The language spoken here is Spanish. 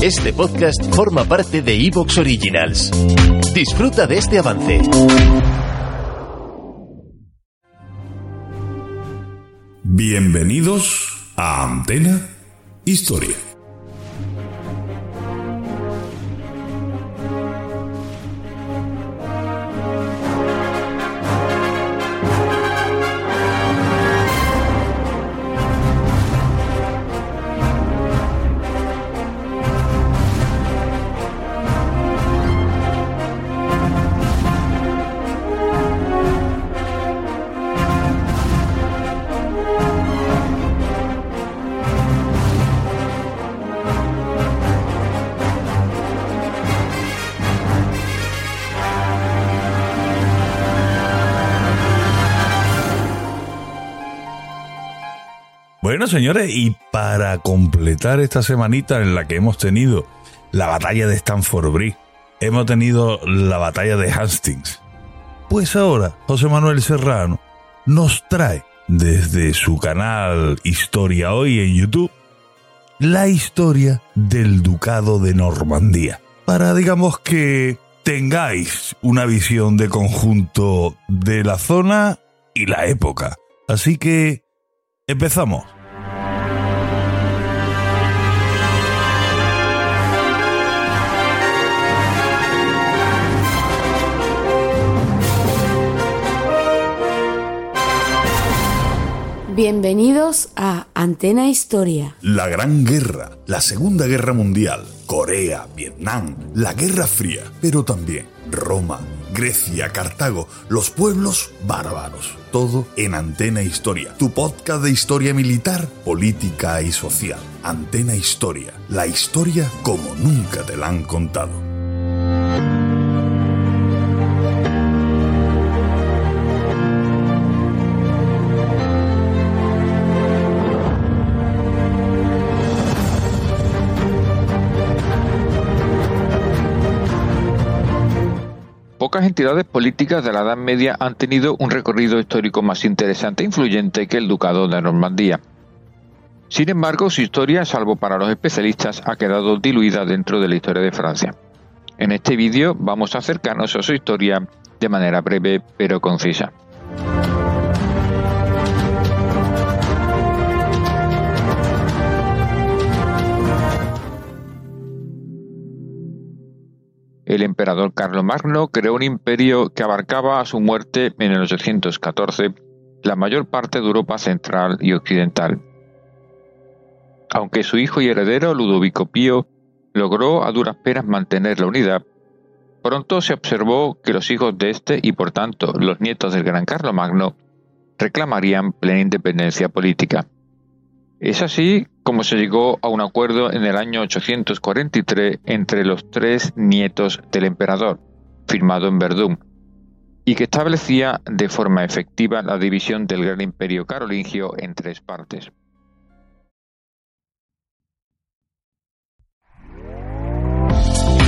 Este podcast forma parte de Evox Originals. Disfruta de este avance. Bienvenidos a Antena Historia. Bueno, señores, y para completar esta semanita en la que hemos tenido la batalla de Stanford Bridge, hemos tenido la batalla de Hastings, pues ahora José Manuel Serrano nos trae desde su canal Historia Hoy en YouTube la historia del Ducado de Normandía, para digamos que tengáis una visión de conjunto de la zona y la época. Así que empezamos. Bienvenidos a Antena Historia. La Gran Guerra, la Segunda Guerra Mundial, Corea, Vietnam, la Guerra Fría, pero también Roma, Grecia, Cartago, los pueblos bárbaros. Todo en Antena Historia, tu podcast de historia militar, política y social. Antena Historia, la historia como nunca te la han contado. Pocas entidades políticas de la Edad Media han tenido un recorrido histórico más interesante e influyente que el Ducado de Normandía. Sin embargo, su historia, salvo para los especialistas, ha quedado diluida dentro de la historia de Francia. En este vídeo vamos a acercarnos a su historia de manera breve pero concisa. El emperador Carlomagno creó un imperio que abarcaba a su muerte en el 814 la mayor parte de Europa central y occidental. Aunque su hijo y heredero Ludovico Pío logró a duras penas mantener la unidad, pronto se observó que los hijos de este y por tanto los nietos del gran Carlomagno reclamarían plena independencia política. Es así como se llegó a un acuerdo en el año 843 entre los tres nietos del emperador, firmado en Verdún, y que establecía de forma efectiva la división del gran imperio carolingio en tres partes.